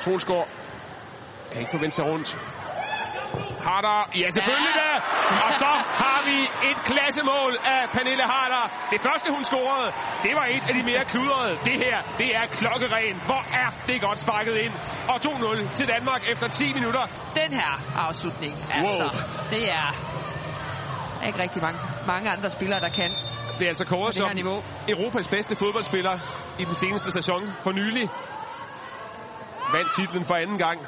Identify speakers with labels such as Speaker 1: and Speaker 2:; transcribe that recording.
Speaker 1: Trolsgaard kan ikke få vendt sig rundt. Harder, ja selvfølgelig da! Og så har vi et klassemål af Pernille Harder. Det første hun scorede, det var et af de mere kludrede. Det her, det er klokkeren. Hvor er det godt sparket ind. Og 2-0 til Danmark efter 10 minutter.
Speaker 2: Den her afslutning, altså, wow. det er ikke rigtig mange, mange andre spillere, der kan.
Speaker 1: Det er altså kåret som niveau. Europas bedste fodboldspiller i den seneste sæson for nylig. Vandt titlen for anden gang.